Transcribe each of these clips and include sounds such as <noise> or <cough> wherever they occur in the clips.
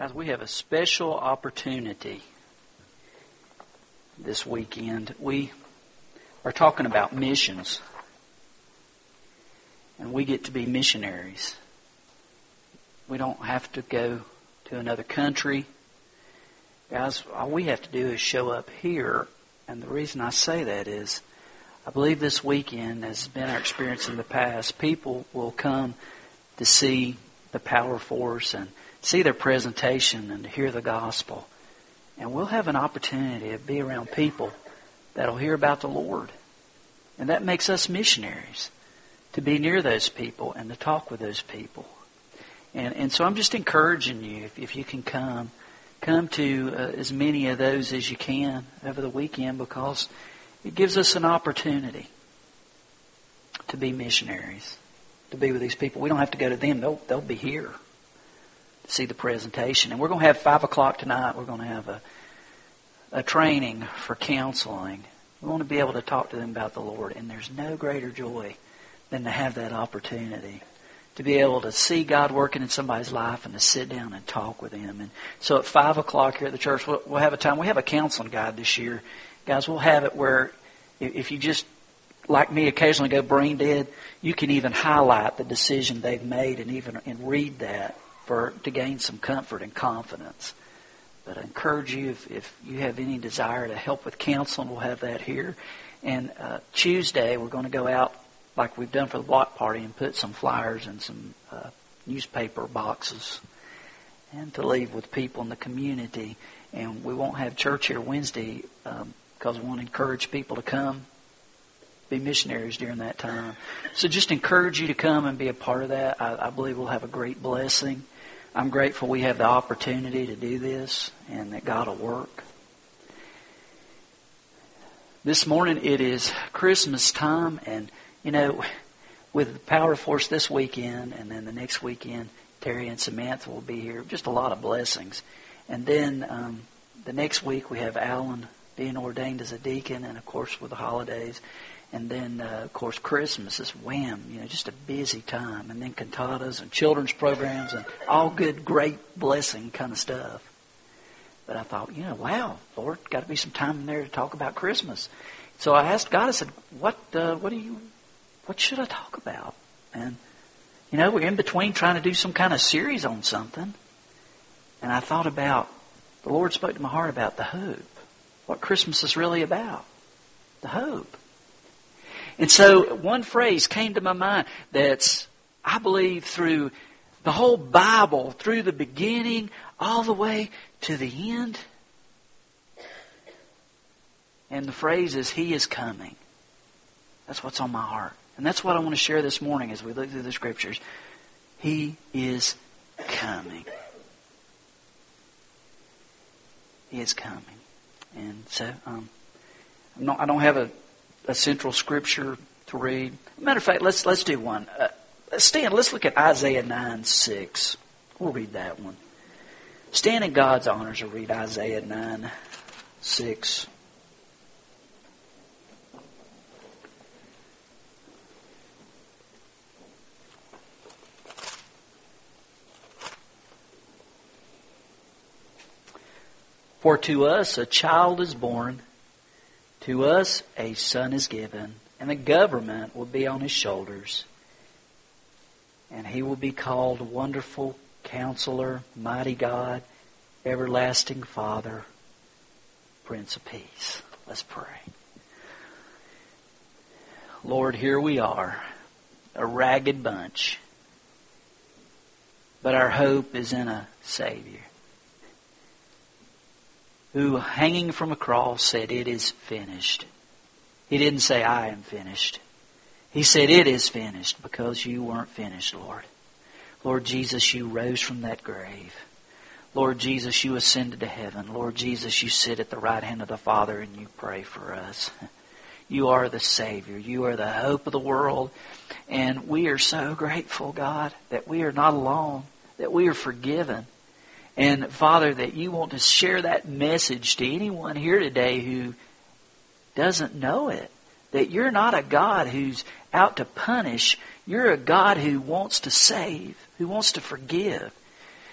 Guys, we have a special opportunity this weekend. We are talking about missions. And we get to be missionaries. We don't have to go to another country. Guys, all we have to do is show up here. And the reason I say that is I believe this weekend, as has been our experience in the past, people will come to see the Power Force and see their presentation and to hear the gospel. And we'll have an opportunity to be around people that'll hear about the Lord. And that makes us missionaries to be near those people and to talk with those people. And, and so I'm just encouraging you, if, if you can come, come to uh, as many of those as you can over the weekend because it gives us an opportunity to be missionaries, to be with these people. We don't have to go to them. They'll, they'll be here see the presentation. And we're going to have 5 o'clock tonight. We're going to have a, a training for counseling. We want to be able to talk to them about the Lord. And there's no greater joy than to have that opportunity to be able to see God working in somebody's life and to sit down and talk with Him. And so at five o'clock here at the church, we'll, we'll have a time. We have a counseling guide this year, guys. We'll have it where if you just like me occasionally go brain dead, you can even highlight the decision they've made and even and read that for to gain some comfort and confidence. But I encourage you if, if you have any desire to help with counseling, we'll have that here. And uh, Tuesday we're going to go out like we've done for the block party and put some flyers and some uh, newspaper boxes and to leave with people in the community. And we won't have church here Wednesday um, because we want to encourage people to come be missionaries during that time. So just encourage you to come and be a part of that. I, I believe we'll have a great blessing. I'm grateful we have the opportunity to do this and that God will work. This morning it is Christmas time and you know, with the Power Force this weekend and then the next weekend, Terry and Samantha will be here. Just a lot of blessings. And then um, the next week we have Alan being ordained as a deacon, and of course with the holidays. And then, uh, of course, Christmas is wham, you know, just a busy time. And then cantatas and children's programs and all good, great blessing kind of stuff. But I thought, you know, wow, Lord, got to be some time in there to talk about Christmas. So I asked God, I said, what, uh, what do you what should I talk about? And, you know, we're in between trying to do some kind of series on something. And I thought about, the Lord spoke to my heart about the hope. What Christmas is really about. The hope. And so one phrase came to my mind that's, I believe, through the whole Bible, through the beginning, all the way to the end. And the phrase is, He is coming. That's what's on my heart. And that's what I want to share this morning as we look through the scriptures. He is coming. He is coming. And so, um, not, i don't have a, a, central scripture to read. Matter of fact, let's let's do one. Uh, stand. Let's look at Isaiah nine six. We'll read that one. Stand in God's honors or read Isaiah nine six. For to us a child is born, to us a son is given, and the government will be on his shoulders. And he will be called Wonderful Counselor, Mighty God, Everlasting Father, Prince of Peace. Let's pray. Lord, here we are, a ragged bunch, but our hope is in a Savior who, hanging from a cross, said, It is finished. He didn't say, I am finished. He said, It is finished because you weren't finished, Lord. Lord Jesus, you rose from that grave. Lord Jesus, you ascended to heaven. Lord Jesus, you sit at the right hand of the Father and you pray for us. <laughs> You are the Savior. You are the hope of the world. And we are so grateful, God, that we are not alone, that we are forgiven and Father, that you want to share that message to anyone here today who doesn't know it. That you're not a God who's out to punish. You're a God who wants to save, who wants to forgive,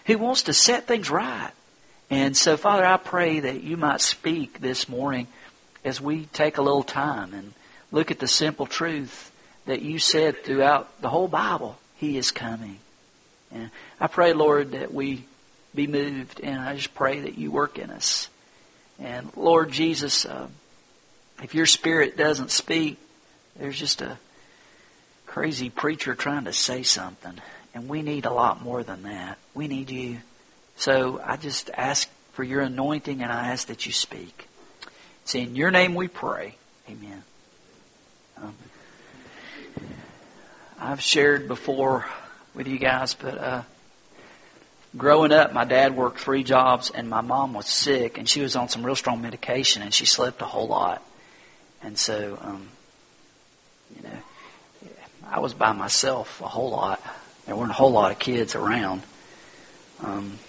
who wants to set things right. And so, Father, I pray that you might speak this morning as we take a little time and look at the simple truth that you said throughout the whole Bible. He is coming. And I pray, Lord, that we be moved, and I just pray that you work in us. And Lord Jesus, uh, if your spirit doesn't speak, there's just a crazy preacher trying to say something. And we need a lot more than that. We need you. So I just ask for your anointing and I ask that you speak. It's in your name we pray. Amen. Um, I've shared before with you guys, but uh, growing up, my dad worked three jobs and my mom was sick and she was on some real strong medication and she slept a whole lot. And so, um, you know, I was by myself a whole lot. There weren't a whole lot of kids around. Um,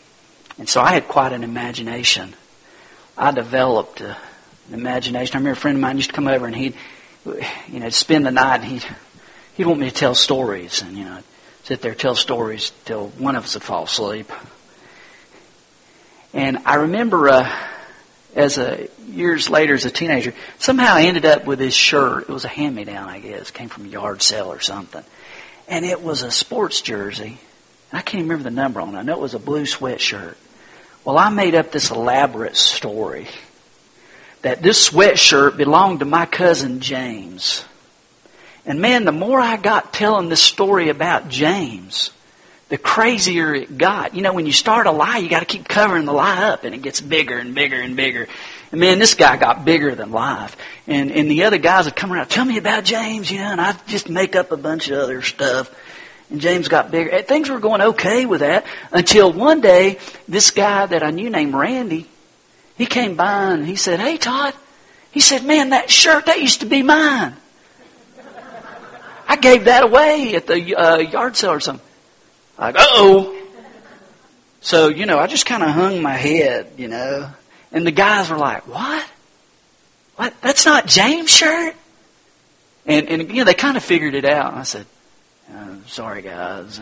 and so I had quite an imagination. I developed uh, an imagination. I remember a friend of mine used to come over and he'd, you know, spend the night and he'd, he'd want me to tell stories and, you know, sit there tell stories till one of us would fall asleep. And I remember, uh, as a years later as a teenager, somehow I ended up with this shirt. It was a hand me down, I guess. It came from a yard sale or something. And it was a sports jersey. I can't remember the number on it. I know it was a blue sweatshirt. Well, I made up this elaborate story that this sweatshirt belonged to my cousin James. And man, the more I got telling this story about James, the crazier it got. You know, when you start a lie, you got to keep covering the lie up, and it gets bigger and bigger and bigger. And man, this guy got bigger than life. And and the other guys would come around, tell me about James, you know, and I'd just make up a bunch of other stuff. And James got bigger. And Things were going okay with that until one day, this guy that I knew named Randy, he came by and he said, "Hey, Todd," he said, "Man, that shirt that used to be mine." I gave that away at the uh, yard sale or something. Like, oh. So, you know, I just kind of hung my head, you know. And the guys were like, what? What? That's not James' shirt? And, and you know, they kind of figured it out. I said, oh, sorry, guys.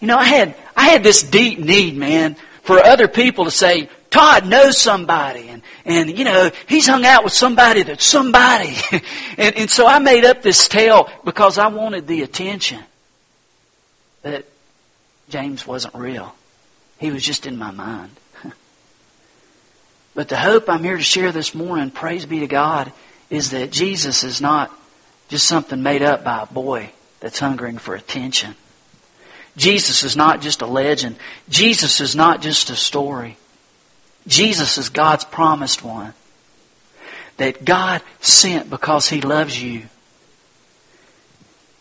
You know, I had, I had this deep need, man, for other people to say, Todd knows somebody and, and, you know, he's hung out with somebody that's somebody. <laughs> and, and so I made up this tale because I wanted the attention that James wasn't real. He was just in my mind. <laughs> but the hope I'm here to share this morning, praise be to God, is that Jesus is not just something made up by a boy that's hungering for attention. Jesus is not just a legend. Jesus is not just a story. Jesus is God's promised one that God sent because He loves you.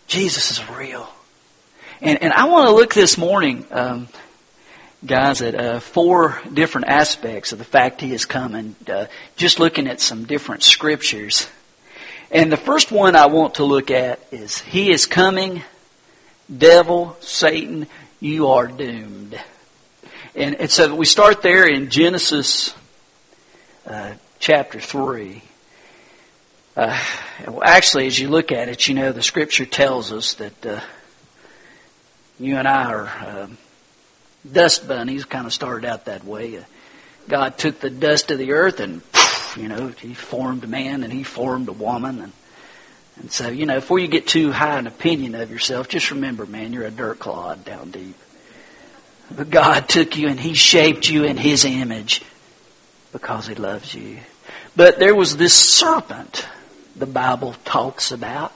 Jesus is real. And, and I want to look this morning, um, guys, at uh, four different aspects of the fact He is coming, uh, just looking at some different scriptures. And the first one I want to look at is He is coming, devil, Satan, you are doomed. And, and so we start there in Genesis uh, chapter 3. Uh, well, actually, as you look at it, you know, the scripture tells us that uh, you and I are uh, dust bunnies. Kind of started out that way. Uh, God took the dust of the earth and, you know, He formed a man and He formed a woman. And, and so, you know, before you get too high an opinion of yourself, just remember, man, you're a dirt clod down deep. But God took you and He shaped you in His image because He loves you. But there was this serpent the Bible talks about.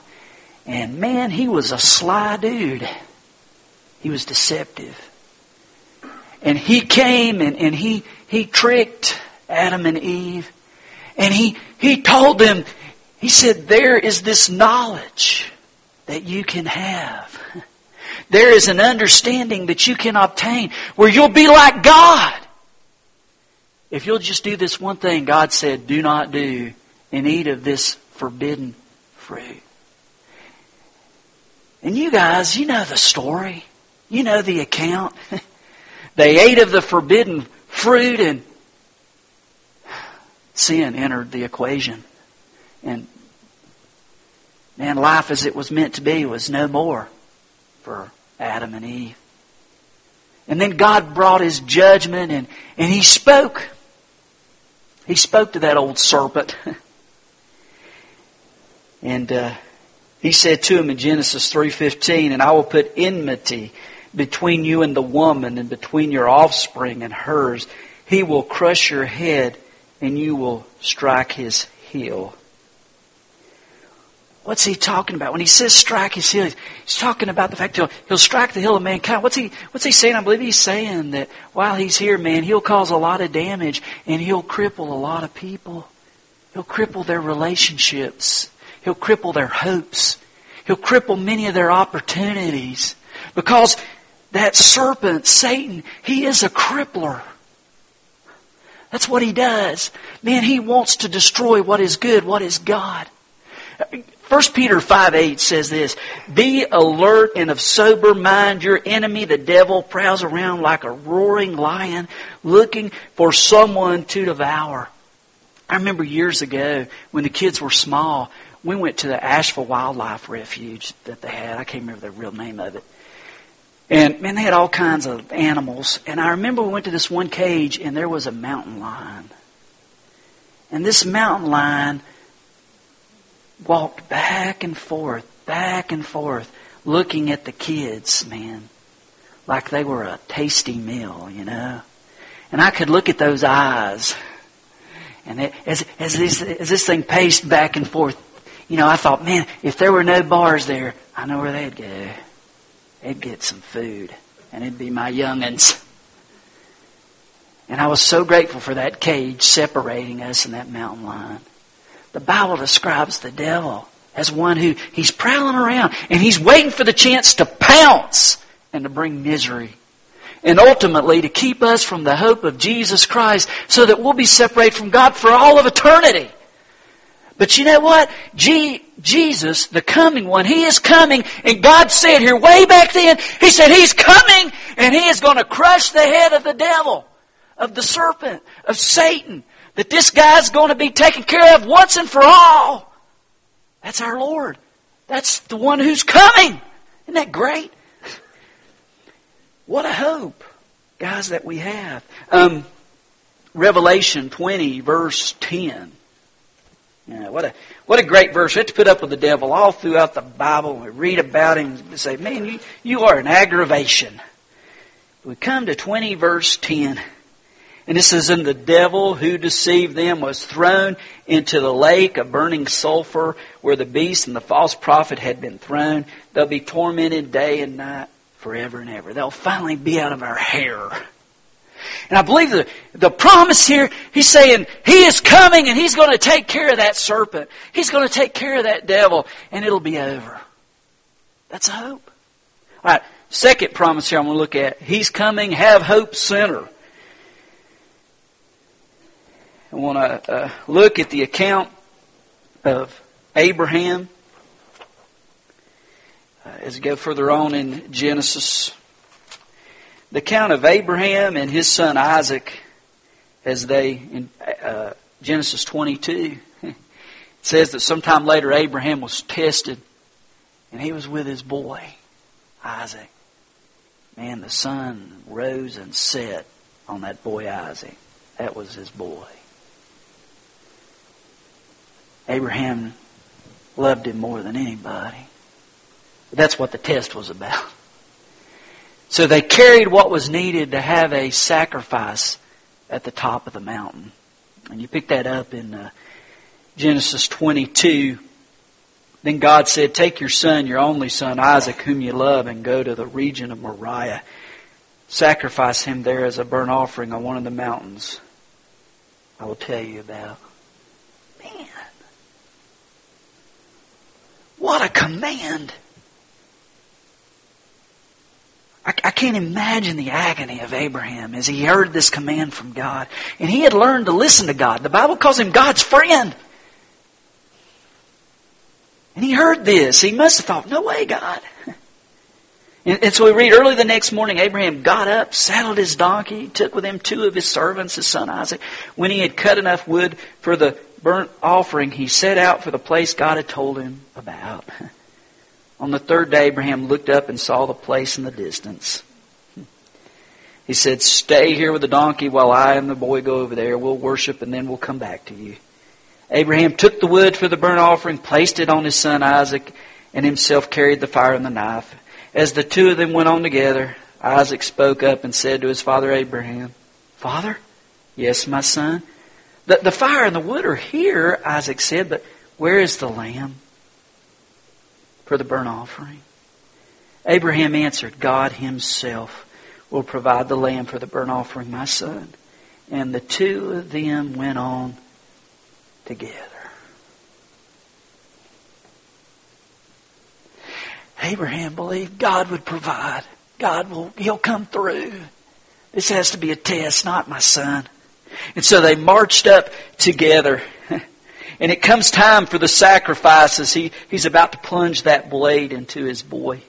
And man, he was a sly dude. He was deceptive. And he came and, and he, he tricked Adam and Eve. And he, he told them, he said, there is this knowledge that you can have. <laughs> There is an understanding that you can obtain where you'll be like God. If you'll just do this one thing God said, do not do and eat of this forbidden fruit. And you guys, you know the story. You know the account. <laughs> they ate of the forbidden fruit and sin entered the equation. And man, life as it was meant to be was no more for Adam and Eve. And then God brought his judgment and, and he spoke. He spoke to that old serpent. <laughs> and uh, he said to him in Genesis 3:15, "And I will put enmity between you and the woman and between your offspring and hers. He will crush your head and you will strike his heel." What's he talking about? When he says strike his heel, he's talking about the fact he'll, he'll strike the heel of mankind. What's he, what's he saying? I believe he's saying that while he's here, man, he'll cause a lot of damage and he'll cripple a lot of people. He'll cripple their relationships. He'll cripple their hopes. He'll cripple many of their opportunities. Because that serpent, Satan, he is a crippler. That's what he does. Man, he wants to destroy what is good, what is God. 1 Peter 5 8 says this Be alert and of sober mind. Your enemy, the devil, prowls around like a roaring lion looking for someone to devour. I remember years ago when the kids were small, we went to the Asheville Wildlife Refuge that they had. I can't remember the real name of it. And man, they had all kinds of animals. And I remember we went to this one cage and there was a mountain lion. And this mountain lion walked back and forth, back and forth, looking at the kids, man, like they were a tasty meal, you know. And I could look at those eyes, and it, as as this as this thing paced back and forth, you know, I thought, man, if there were no bars there, I know where they'd go. They'd get some food, and it'd be my young'uns. And I was so grateful for that cage separating us and that mountain lion. The Bible describes the devil as one who he's prowling around and he's waiting for the chance to pounce and to bring misery. And ultimately to keep us from the hope of Jesus Christ so that we'll be separated from God for all of eternity. But you know what? G- Jesus, the coming one, He is coming and God said here way back then, He said He's coming and He is going to crush the head of the devil, of the serpent, of Satan, that this guy's going to be taken care of once and for all. That's our Lord. That's the one who's coming. Isn't that great? What a hope, guys, that we have. Um, Revelation 20, verse 10. Yeah, what a what a great verse. We have to put up with the devil all throughout the Bible. We read about him and say, man, you, you are an aggravation. We come to 20 verse 10. And this is in the devil who deceived them was thrown into the lake of burning sulfur where the beast and the false prophet had been thrown. They'll be tormented day and night forever and ever. They'll finally be out of our hair. And I believe the, the promise here, he's saying he is coming and he's going to take care of that serpent. He's going to take care of that devil and it'll be over. That's hope. All right. Second promise here I'm going to look at. He's coming. Have hope center. I want to uh, look at the account of Abraham uh, as we go further on in Genesis. The account of Abraham and his son Isaac as they, in uh, Genesis 22, it <laughs> says that sometime later Abraham was tested and he was with his boy, Isaac. Man, the sun rose and set on that boy Isaac. That was his boy. Abraham loved him more than anybody. That's what the test was about. So they carried what was needed to have a sacrifice at the top of the mountain. And you pick that up in uh, Genesis 22. Then God said, Take your son, your only son, Isaac, whom you love, and go to the region of Moriah. Sacrifice him there as a burnt offering on one of the mountains I will tell you about. Man. What a command! I, I can't imagine the agony of Abraham as he heard this command from God. And he had learned to listen to God. The Bible calls him God's friend. And he heard this. He must have thought, no way, God. <laughs> And, and, so we read early the next morning, Abraham got up, saddled his donkey, took with him two of his servants, his son Isaac. When he had cut enough wood for the burnt offering, he set out for the place God had told him about. On the third day, Abraham looked up and saw the place in the distance. He said, Stay here with the donkey while I and the boy go over there. We'll worship and then we'll come back to you. Abraham took the wood for the burnt offering, placed it on his son Isaac, and himself carried the fire and the knife. As the two of them went on together, Isaac spoke up and said to his father Abraham, Father? Yes, my son. The, the fire and the wood are here, Isaac said, but where is the lamb for the burnt offering? Abraham answered, God himself will provide the lamb for the burnt offering, my son. And the two of them went on together. Abraham believed God would provide. God will, he'll come through. This has to be a test, not my son. And so they marched up together. <laughs> And it comes time for the sacrifices. He, he's about to plunge that blade into his boy.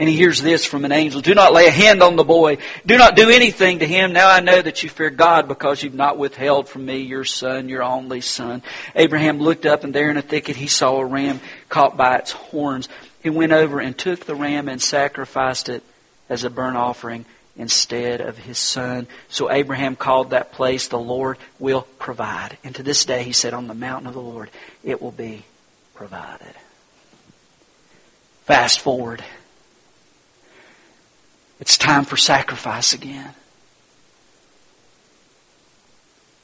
And he hears this from an angel. Do not lay a hand on the boy. Do not do anything to him. Now I know that you fear God because you've not withheld from me your son, your only son. Abraham looked up and there in a thicket he saw a ram caught by its horns. He went over and took the ram and sacrificed it as a burnt offering instead of his son. So Abraham called that place, the Lord will provide. And to this day, he said, on the mountain of the Lord, it will be provided. Fast forward. It's time for sacrifice again.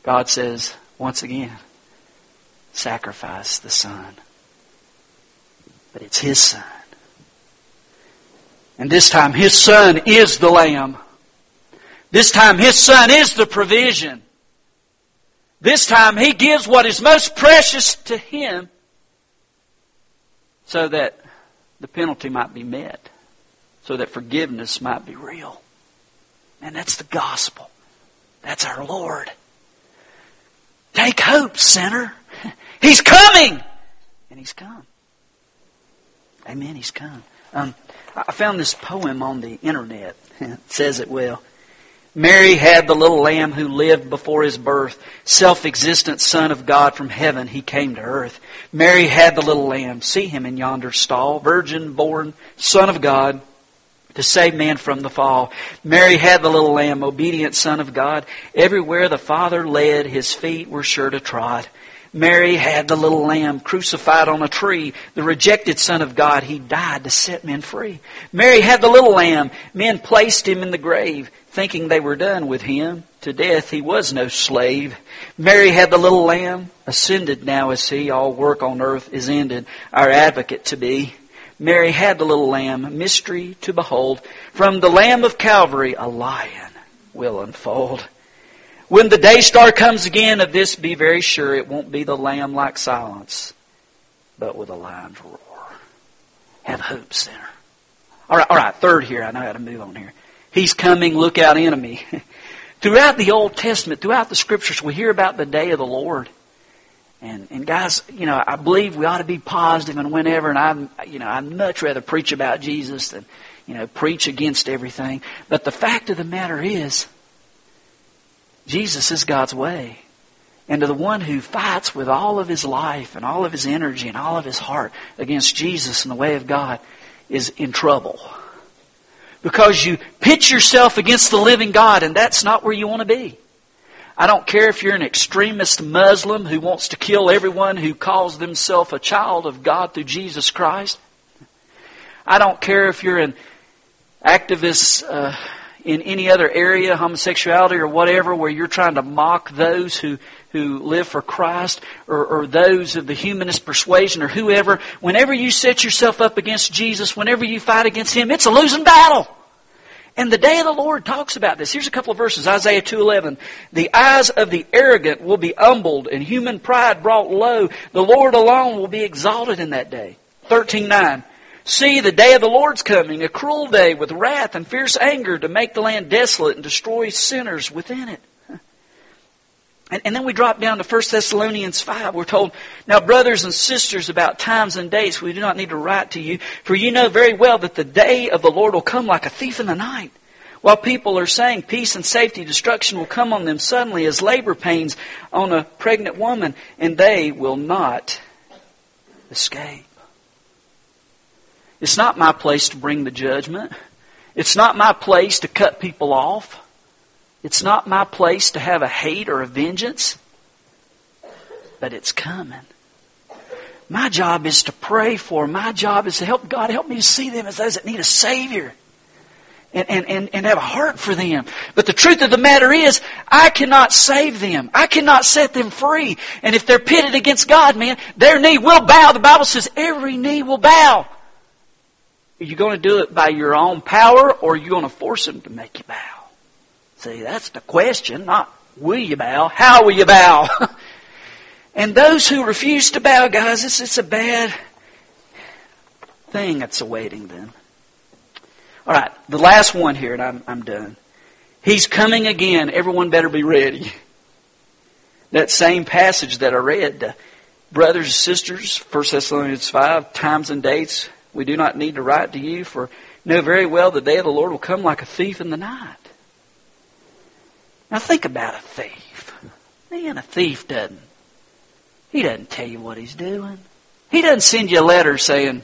God says, once again, sacrifice the son. But it's his son. And this time his son is the lamb. This time his son is the provision. This time he gives what is most precious to him so that the penalty might be met, so that forgiveness might be real. And that's the gospel. That's our Lord. Take hope, sinner. <laughs> He's coming! And he's come. Amen, he's come. Um, I found this poem on the internet. It says it well. Mary had the little lamb who lived before his birth, self-existent son of God from heaven, he came to earth. Mary had the little lamb, see him in yonder stall, virgin born, son of God, to save man from the fall. Mary had the little lamb, obedient son of God. Everywhere the Father led, his feet were sure to trod. Mary had the little lamb crucified on a tree, the rejected Son of God. He died to set men free. Mary had the little lamb. Men placed him in the grave, thinking they were done with him. To death he was no slave. Mary had the little lamb. Ascended now is he. All work on earth is ended. Our advocate to be. Mary had the little lamb. Mystery to behold. From the lamb of Calvary, a lion will unfold. When the day star comes again, of this be very sure it won't be the lamb like silence, but with a lion's roar. Have hope, sinner. All right, all right. Third here, I know how to move on here. He's coming. Look out, enemy. <laughs> throughout the Old Testament, throughout the Scriptures, we hear about the day of the Lord. And and guys, you know, I believe we ought to be positive and whenever. And I'm, you know, I'd much rather preach about Jesus than you know preach against everything. But the fact of the matter is Jesus is God's way. And to the one who fights with all of his life and all of his energy and all of his heart against Jesus and the way of God is in trouble. Because you pitch yourself against the living God and that's not where you want to be. I don't care if you're an extremist Muslim who wants to kill everyone who calls themselves a child of God through Jesus Christ. I don't care if you're an activist uh, in any other area, homosexuality or whatever, where you're trying to mock those who, who live for Christ or, or those of the humanist persuasion or whoever, whenever you set yourself up against Jesus, whenever you fight against Him, it's a losing battle. And the day of the Lord talks about this. Here's a couple of verses. Isaiah 2.11. The eyes of the arrogant will be humbled and human pride brought low. The Lord alone will be exalted in that day. 13.9. See, the day of the Lord's coming, a cruel day with wrath and fierce anger to make the land desolate and destroy sinners within it. <laughs> And, and, then we drop down to 1 Thessalonians 5. We're told, Now brothers and sisters, about times and dates we do not need to write to you, for you know very well that the day of the Lord will come like a thief in the night. While people are saying peace and safety, destruction will come on them suddenly as labor pains on a pregnant woman, and they will not escape. It's not my place to bring the judgment. It's not my place to cut people off. It's not my place to have a hate or a vengeance, but it's coming. My job is to pray for. Them. My job is to help God help me to see them as those that need a Savior. And, and, and, and have a heart for them. But the truth of the matter is, I cannot save them. I cannot set them free. And if they're pitted against God, man, their knee will bow. The Bible says every knee will bow. Are you going to do it by your own power or are you going to force them to make you bow? See, that's the question, not will you bow, how will you bow? <laughs> And those who refuse to bow, guys, it's, it's a bad thing that's awaiting them. All right, the last one here, and I'm, I'm done. He's coming again. Everyone better be ready. <laughs> That same passage that I read, uh, brothers and sisters, 1 Thessalonians 5, times and dates, we do not need to write to you, for know very well the day of the Lord will come like a thief in the night. Now think about a thief. Man, a thief doesn't he doesn't tell you what he's doing. He doesn't send you a letter saying,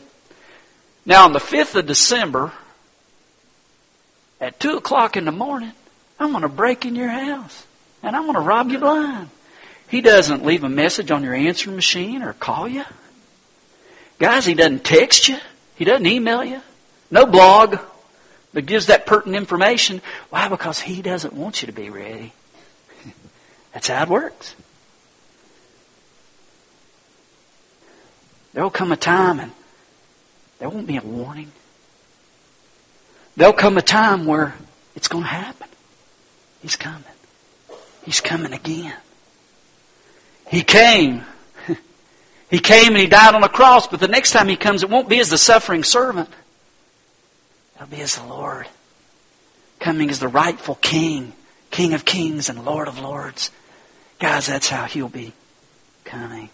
now on the 5th of December, at 2 o'clock in the morning, I'm going to break in your house and I'm going to rob you blind. He doesn't leave a message on your answering machine or call you. Guys, he doesn't text you. He doesn't email you. No blog that gives that pertinent information. Why? Because he doesn't want you to be ready. <laughs> That's how it works. There will come a time and there won't be a warning. There'll come a time where it's going to happen. He's coming. He's coming again. He came. He came and he died on the cross, but the next time he comes, it won't be as the suffering servant. It'll be as the Lord. Coming as the rightful King, King of kings and Lord of lords. Guys, that's how he'll be coming.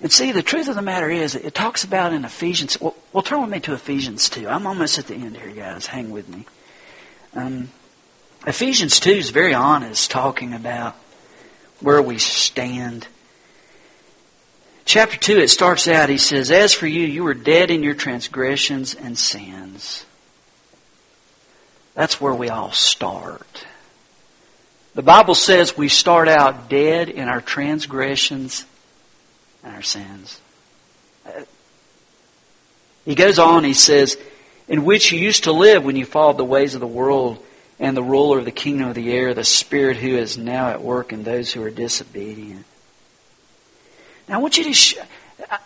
And see, the truth of the matter is, it talks about in Ephesians. Well, well turn with me to Ephesians 2. I'm almost at the end here, guys. Hang with me. Um, Ephesians 2 is very honest, talking about where we stand. Chapter 2, it starts out, he says, As for you, you were dead in your transgressions and sins. That's where we all start. The Bible says we start out dead in our transgressions and our sins. He goes on, he says, in which you used to live when you followed the ways of the world and the ruler of the kingdom of the air, the spirit who is now at work in those who are disobedient. Now I want you to, sh-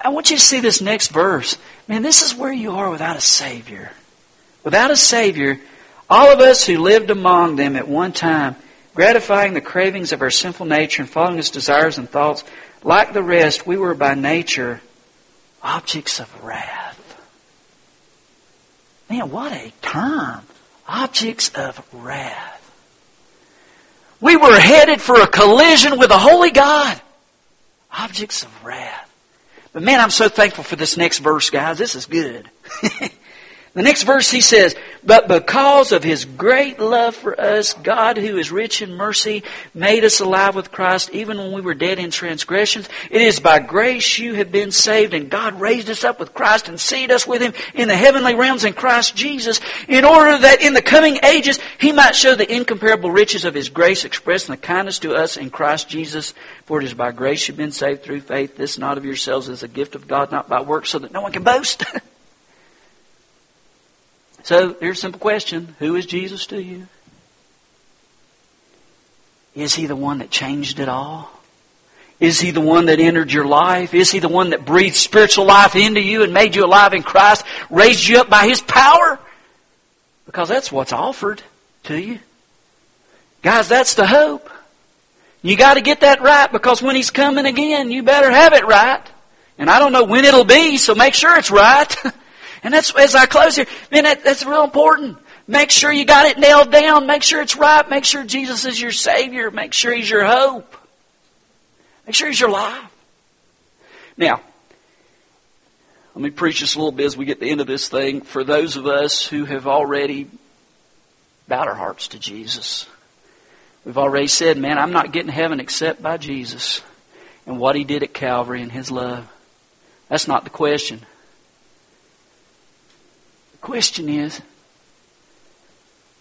I want you to see this next verse. Man, this is where you are without a Savior. Without a Savior, all of us who lived among them at one time, gratifying the cravings of our sinful nature and following its desires and thoughts, like the rest, we were by nature objects of wrath. Man, what a term. Objects of wrath. We were headed for a collision with a holy God. Objects of wrath. But man, I'm so thankful for this next verse, guys. This is good. <laughs> The next verse he says, But because of his great love for us, God who is rich in mercy made us alive with Christ even when we were dead in transgressions. It is by grace you have been saved and God raised us up with Christ and seated us with him in the heavenly realms in Christ Jesus in order that in the coming ages he might show the incomparable riches of his grace expressed in the kindness to us in Christ Jesus. For it is by grace you've been saved through faith. This not of yourselves is a gift of God, not by works so that no one can boast. <laughs> So here's a simple question. Who is Jesus to you? Is he the one that changed it all? Is he the one that entered your life? Is he the one that breathed spiritual life into you and made you alive in Christ, raised you up by his power? Because that's what's offered to you. Guys, that's the hope. You got to get that right because when he's coming again, you better have it right. And I don't know when it'll be, so make sure it's right. <laughs> And that's, as I close here, man, that, that's real important. Make sure you got it nailed down. Make sure it's right. Make sure Jesus is your Savior. Make sure He's your hope. Make sure He's your life. Now, let me preach just a little bit as we get to the end of this thing. For those of us who have already bowed our hearts to Jesus, we've already said, man, I'm not getting heaven except by Jesus and what He did at Calvary and His love. That's not the question question is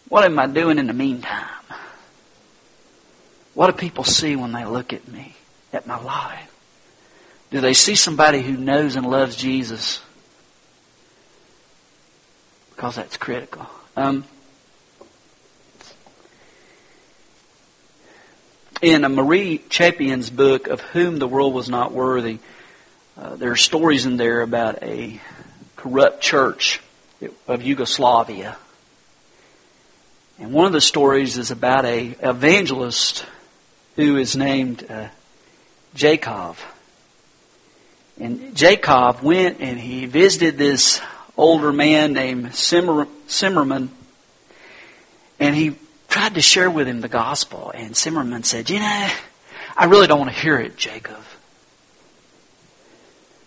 What am I doing in the meantime? What do people see when they look at me, at my life? Do they see somebody who knows and loves Jesus? Because that's critical. Um, in Marie Chapian's book, Of Whom the World Was Not Worthy, uh, there are stories in there about a corrupt church of Yugoslavia. And one of the stories is about a evangelist who is named uh, Jacob. And Jacob went and he visited this older man named Simmer, Simmerman, and he tried to share with him the gospel. And Simmerman said, You know, I really don't want to hear it, Jacob.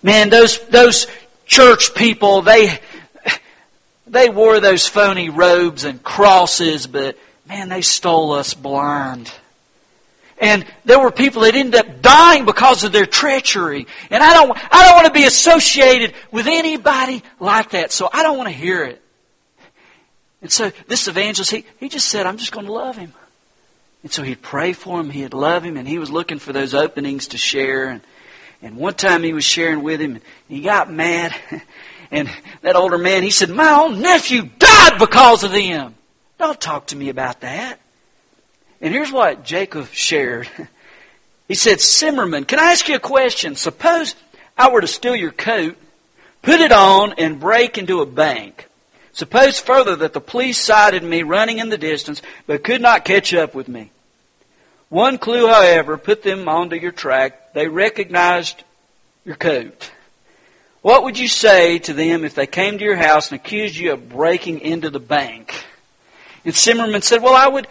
Man, those those church people, they they wore those phony robes and crosses, but man, they stole us blind. And there were people that ended up dying because of their treachery. And I don't, I don't want to be associated with anybody like that. So I don't want to hear it. And so this evangelist, he, he just said, I'm just going to love him. And so he'd pray for him, he'd love him, and he was looking for those openings to share. And, and one time he was sharing with him, and he got mad. <laughs> And that older man, he said, My own nephew died because of them. Don't talk to me about that. And here's what Jacob shared. <laughs> He said, Simmerman, can I ask you a question? Suppose I were to steal your coat, put it on, and break into a bank. Suppose further that the police sighted me running in the distance, but could not catch up with me. One clue, however, put them onto your track. They recognized your coat. What would you say to them if they came to your house and accused you of breaking into the bank? And Simmerman said, Well, I would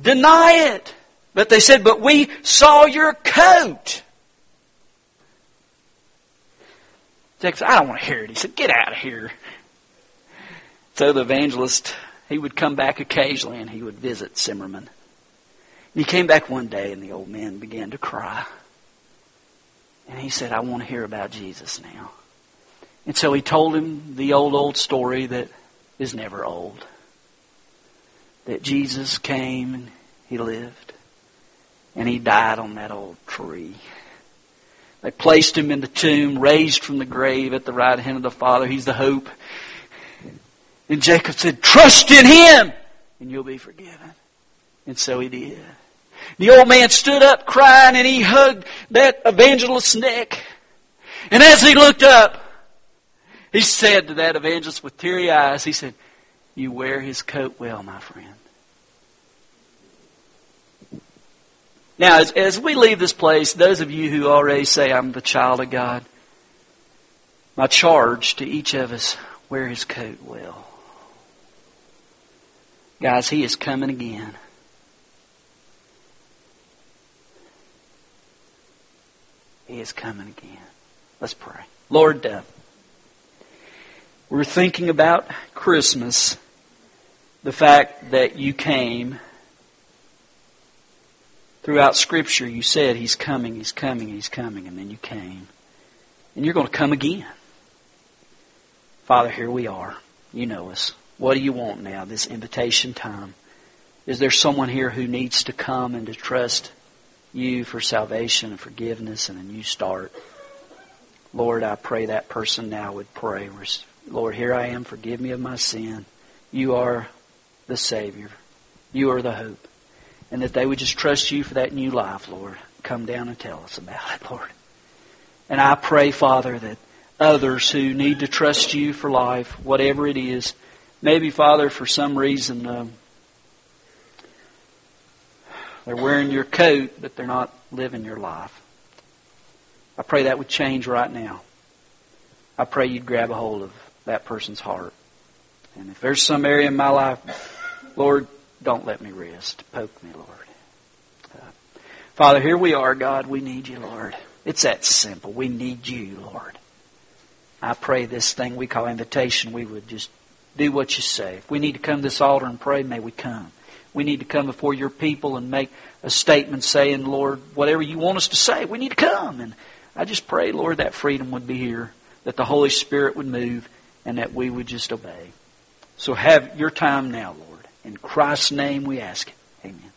deny it. But they said, But we saw your coat. Jacob said, I don't want to hear it. He said, Get out of here. So the evangelist, he would come back occasionally and he would visit Simmerman. And he came back one day and the old man began to cry. And he said, I want to hear about Jesus now. And so he told him the old, old story that is never old. That Jesus came and he lived. And he died on that old tree. They placed him in the tomb, raised from the grave at the right hand of the Father. He's the hope. And Jacob said, Trust in him, and you'll be forgiven. And so he did. The old man stood up crying and he hugged that evangelist's neck. And as he looked up, he said to that evangelist with teary eyes, he said, You wear his coat well, my friend. Now, as, as we leave this place, those of you who already say, I'm the child of God, my charge to each of us, wear his coat well. Guys, he is coming again. He is coming again. Let's pray. Lord, uh, we're thinking about Christmas, the fact that you came. Throughout Scripture, you said, He's coming, He's coming, He's coming, and then you came. And you're going to come again. Father, here we are. You know us. What do you want now, this invitation time? Is there someone here who needs to come and to trust you for salvation and forgiveness and a new start? Lord, I pray that person now would pray Lord, here I am. Forgive me of my sin. You are the Savior. You are the hope. And that they would just trust you for that new life, Lord. Come down and tell us about it, Lord. And I pray, Father, that others who need to trust you for life, whatever it is, maybe, Father, for some reason, um, they're wearing your coat, but they're not living your life. I pray that would change right now. I pray you'd grab a hold of that person's heart. And if there's some area in my life, Lord, don't let me rest. Poke me, Lord. Uh, Father, here we are, God. We need you, Lord. It's that simple. We need you, Lord. I pray this thing we call invitation, we would just do what you say. If we need to come to this altar and pray, may we come. We need to come before your people and make a statement saying, Lord, whatever you want us to say, we need to come. And I just pray, Lord, that freedom would be here, that the Holy Spirit would move, and that we would just obey. So have your time now, Lord. In Christ's name we ask. Amen.